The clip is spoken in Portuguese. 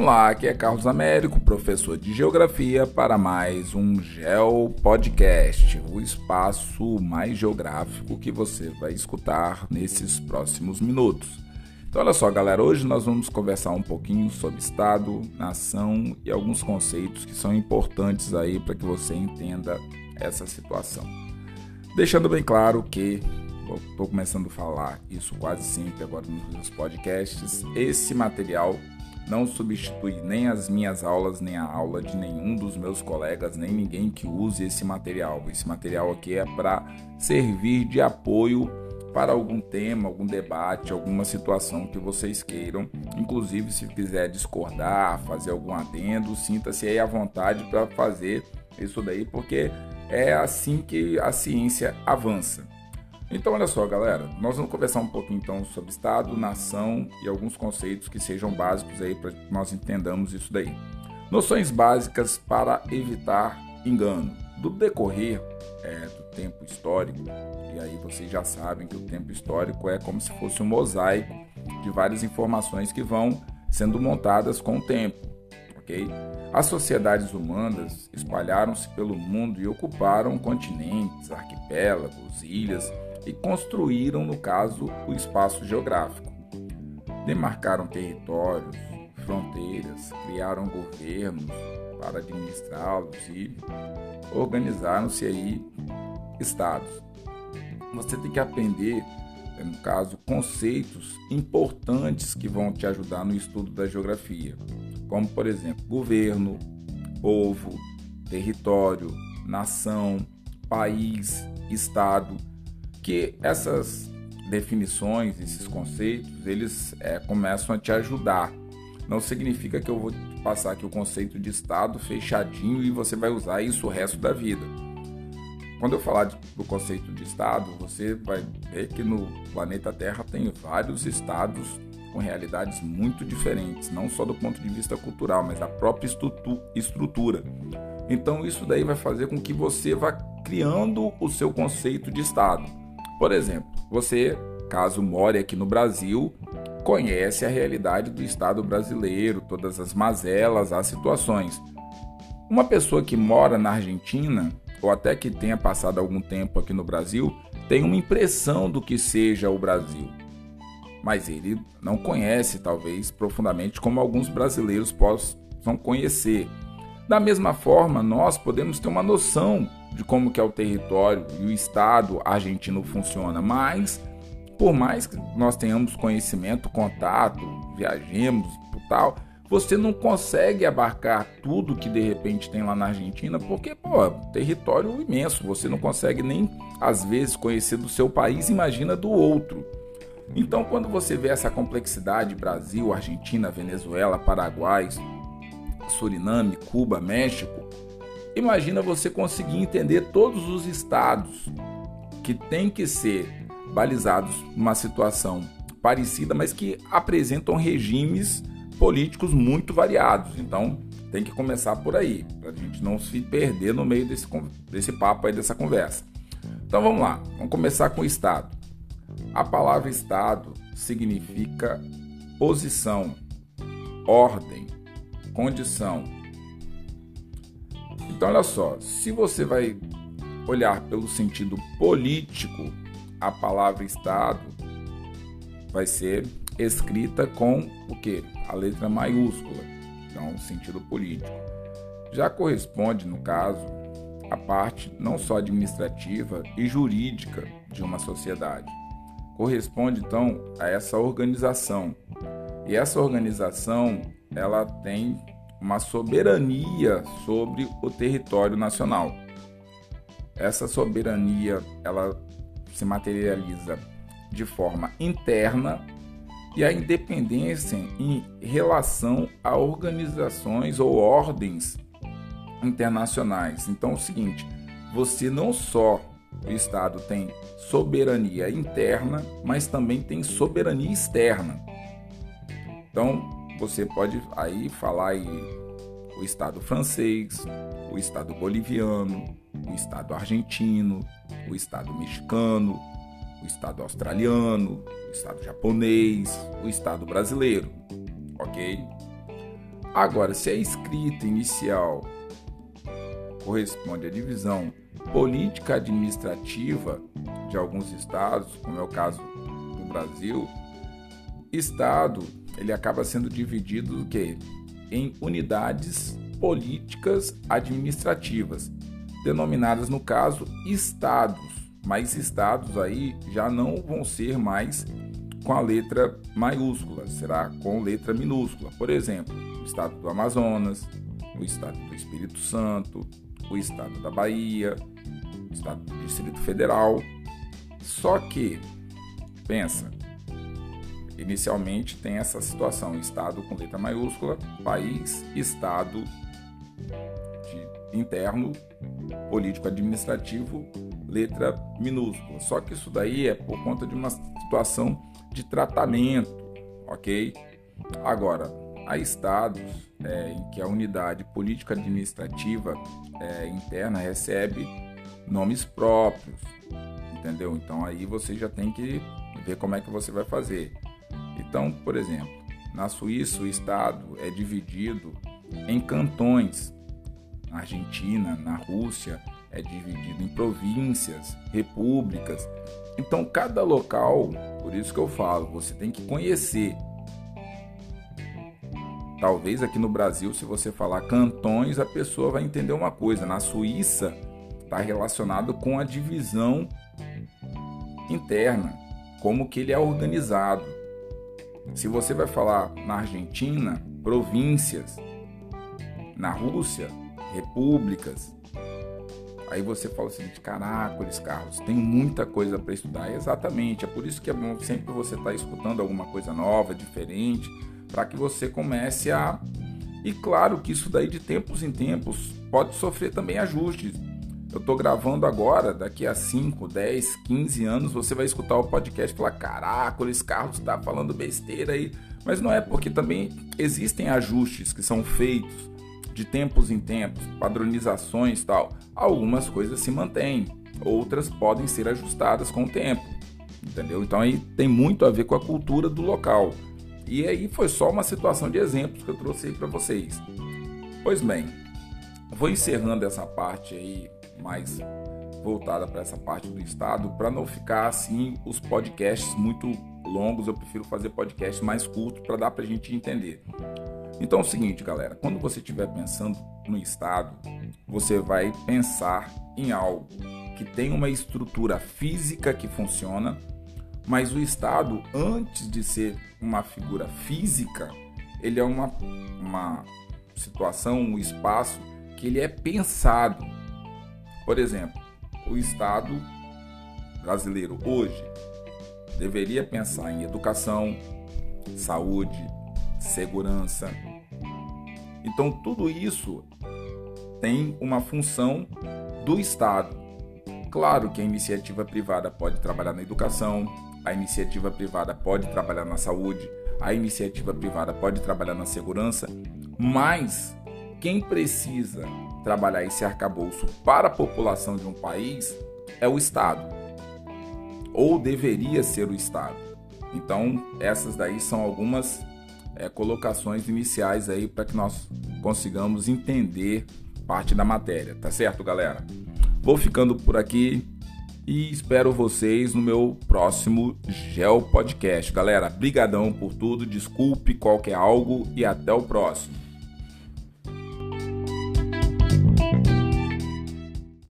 Vamos lá, aqui é Carlos Américo, professor de Geografia, para mais um Geo Podcast, o espaço mais geográfico que você vai escutar nesses próximos minutos. Então, olha só, galera, hoje nós vamos conversar um pouquinho sobre Estado, nação e alguns conceitos que são importantes aí para que você entenda essa situação. Deixando bem claro que estou começando a falar isso quase sempre agora nos podcasts, esse material não substitui nem as minhas aulas, nem a aula de nenhum dos meus colegas, nem ninguém que use esse material. Esse material aqui é para servir de apoio para algum tema, algum debate, alguma situação que vocês queiram. Inclusive, se quiser discordar, fazer algum adendo, sinta-se aí à vontade para fazer isso daí, porque é assim que a ciência avança. Então, olha só, galera, nós vamos conversar um pouquinho então sobre Estado, nação e alguns conceitos que sejam básicos aí para que nós entendamos isso daí. Noções básicas para evitar engano. Do decorrer é, do tempo histórico, e aí vocês já sabem que o tempo histórico é como se fosse um mosaico de várias informações que vão sendo montadas com o tempo, ok? As sociedades humanas espalharam-se pelo mundo e ocuparam continentes, arquipélagos, ilhas e construíram, no caso, o espaço geográfico. Demarcaram territórios, fronteiras, criaram governos para administrá-los e organizaram-se aí estados. Você tem que aprender, no caso, conceitos importantes que vão te ajudar no estudo da geografia, como por exemplo, governo, povo, território, nação, país, estado que essas definições, esses conceitos, eles é, começam a te ajudar. Não significa que eu vou passar aqui o conceito de estado fechadinho e você vai usar isso o resto da vida. Quando eu falar de, do conceito de estado, você vai ver que no planeta Terra tem vários estados com realidades muito diferentes, não só do ponto de vista cultural, mas da própria estrutura. Então isso daí vai fazer com que você vá criando o seu conceito de estado. Por exemplo, você, caso more aqui no Brasil, conhece a realidade do Estado brasileiro, todas as mazelas, as situações. Uma pessoa que mora na Argentina, ou até que tenha passado algum tempo aqui no Brasil, tem uma impressão do que seja o Brasil. Mas ele não conhece, talvez, profundamente como alguns brasileiros possam conhecer. Da mesma forma, nós podemos ter uma noção de como que é o território e o estado argentino funciona, mas por mais que nós tenhamos conhecimento, contato, viajemos e tal, você não consegue abarcar tudo que de repente tem lá na Argentina, porque, pô, território imenso, você não consegue nem às vezes conhecer do seu país, imagina do outro. Então, quando você vê essa complexidade, Brasil, Argentina, Venezuela, Paraguai, Suriname, Cuba, México, Imagina você conseguir entender todos os estados que têm que ser balizados numa situação parecida, mas que apresentam regimes políticos muito variados. Então, tem que começar por aí, para a gente não se perder no meio desse, desse papo aí, dessa conversa. Então, vamos lá, vamos começar com o Estado. A palavra Estado significa posição, ordem, condição, então, olha só, se você vai olhar pelo sentido político, a palavra Estado vai ser escrita com o que? A letra maiúscula, então, sentido político. Já corresponde, no caso, a parte não só administrativa e jurídica de uma sociedade. Corresponde então a essa organização. E essa organização, ela tem uma soberania sobre o território nacional. Essa soberania ela se materializa de forma interna e a independência em relação a organizações ou ordens internacionais. Então é o seguinte, você não só o Estado tem soberania interna, mas também tem soberania externa. Então, você pode aí falar aí o Estado francês, o Estado boliviano, o Estado argentino, o Estado mexicano, o Estado australiano, o Estado japonês, o Estado brasileiro, ok? Agora, se a escrita inicial corresponde à divisão política administrativa de alguns estados, como é o caso do Brasil, estado ele acaba sendo dividido do que em unidades políticas administrativas, denominadas no caso estados, mas estados aí já não vão ser mais com a letra maiúscula, será com letra minúscula. Por exemplo, o estado do Amazonas, o estado do Espírito Santo, o estado da Bahia, o estado do Distrito Federal. Só que, pensa, inicialmente tem essa situação: estado com letra maiúscula, país, estado de interno, político administrativo, letra minúscula. Só que isso daí é por conta de uma situação de tratamento, ok? Agora, há estados é, em que a unidade política administrativa é, interna recebe nomes próprios, entendeu? Então aí você já tem que ver como é que você vai fazer. Então, por exemplo, na Suíça o estado é dividido em cantões. Na Argentina, na Rússia, é dividido em províncias, repúblicas. Então, cada local, por isso que eu falo, você tem que conhecer. Talvez aqui no Brasil, se você falar cantões, a pessoa vai entender uma coisa. Na Suíça, está relacionado com a divisão interna, como que ele é organizado. Se você vai falar na Argentina, províncias, na Rússia, repúblicas, Aí você fala o seguinte: caracoles, Carlos, tem muita coisa para estudar. Exatamente, é por isso que é bom sempre você estar tá escutando alguma coisa nova, diferente, para que você comece a. E claro que isso daí de tempos em tempos pode sofrer também ajustes. Eu estou gravando agora, daqui a 5, 10, 15 anos, você vai escutar o podcast e falar: caraca, esse Carlos está falando besteira aí. Mas não é, porque também existem ajustes que são feitos de tempos em tempos, padronizações tal, algumas coisas se mantêm, outras podem ser ajustadas com o tempo, entendeu? Então aí tem muito a ver com a cultura do local. E aí foi só uma situação de exemplos que eu trouxe aí para vocês. Pois bem, vou encerrando essa parte aí mais voltada para essa parte do estado, para não ficar assim os podcasts muito longos, eu prefiro fazer podcasts mais curtos para dar para a gente entender. Então é o seguinte, galera, quando você estiver pensando no Estado, você vai pensar em algo que tem uma estrutura física que funciona, mas o Estado, antes de ser uma figura física, ele é uma, uma situação, um espaço que ele é pensado. Por exemplo, o Estado brasileiro hoje deveria pensar em educação, saúde, segurança. Então, tudo isso tem uma função do Estado. Claro que a iniciativa privada pode trabalhar na educação, a iniciativa privada pode trabalhar na saúde, a iniciativa privada pode trabalhar na segurança, mas quem precisa trabalhar esse arcabouço para a população de um país é o Estado, ou deveria ser o Estado. Então, essas daí são algumas é, colocações iniciais aí para que nós consigamos entender parte da matéria, tá certo, galera? Vou ficando por aqui e espero vocês no meu próximo Gel Podcast. Galera, brigadão por tudo, desculpe qualquer algo e até o próximo.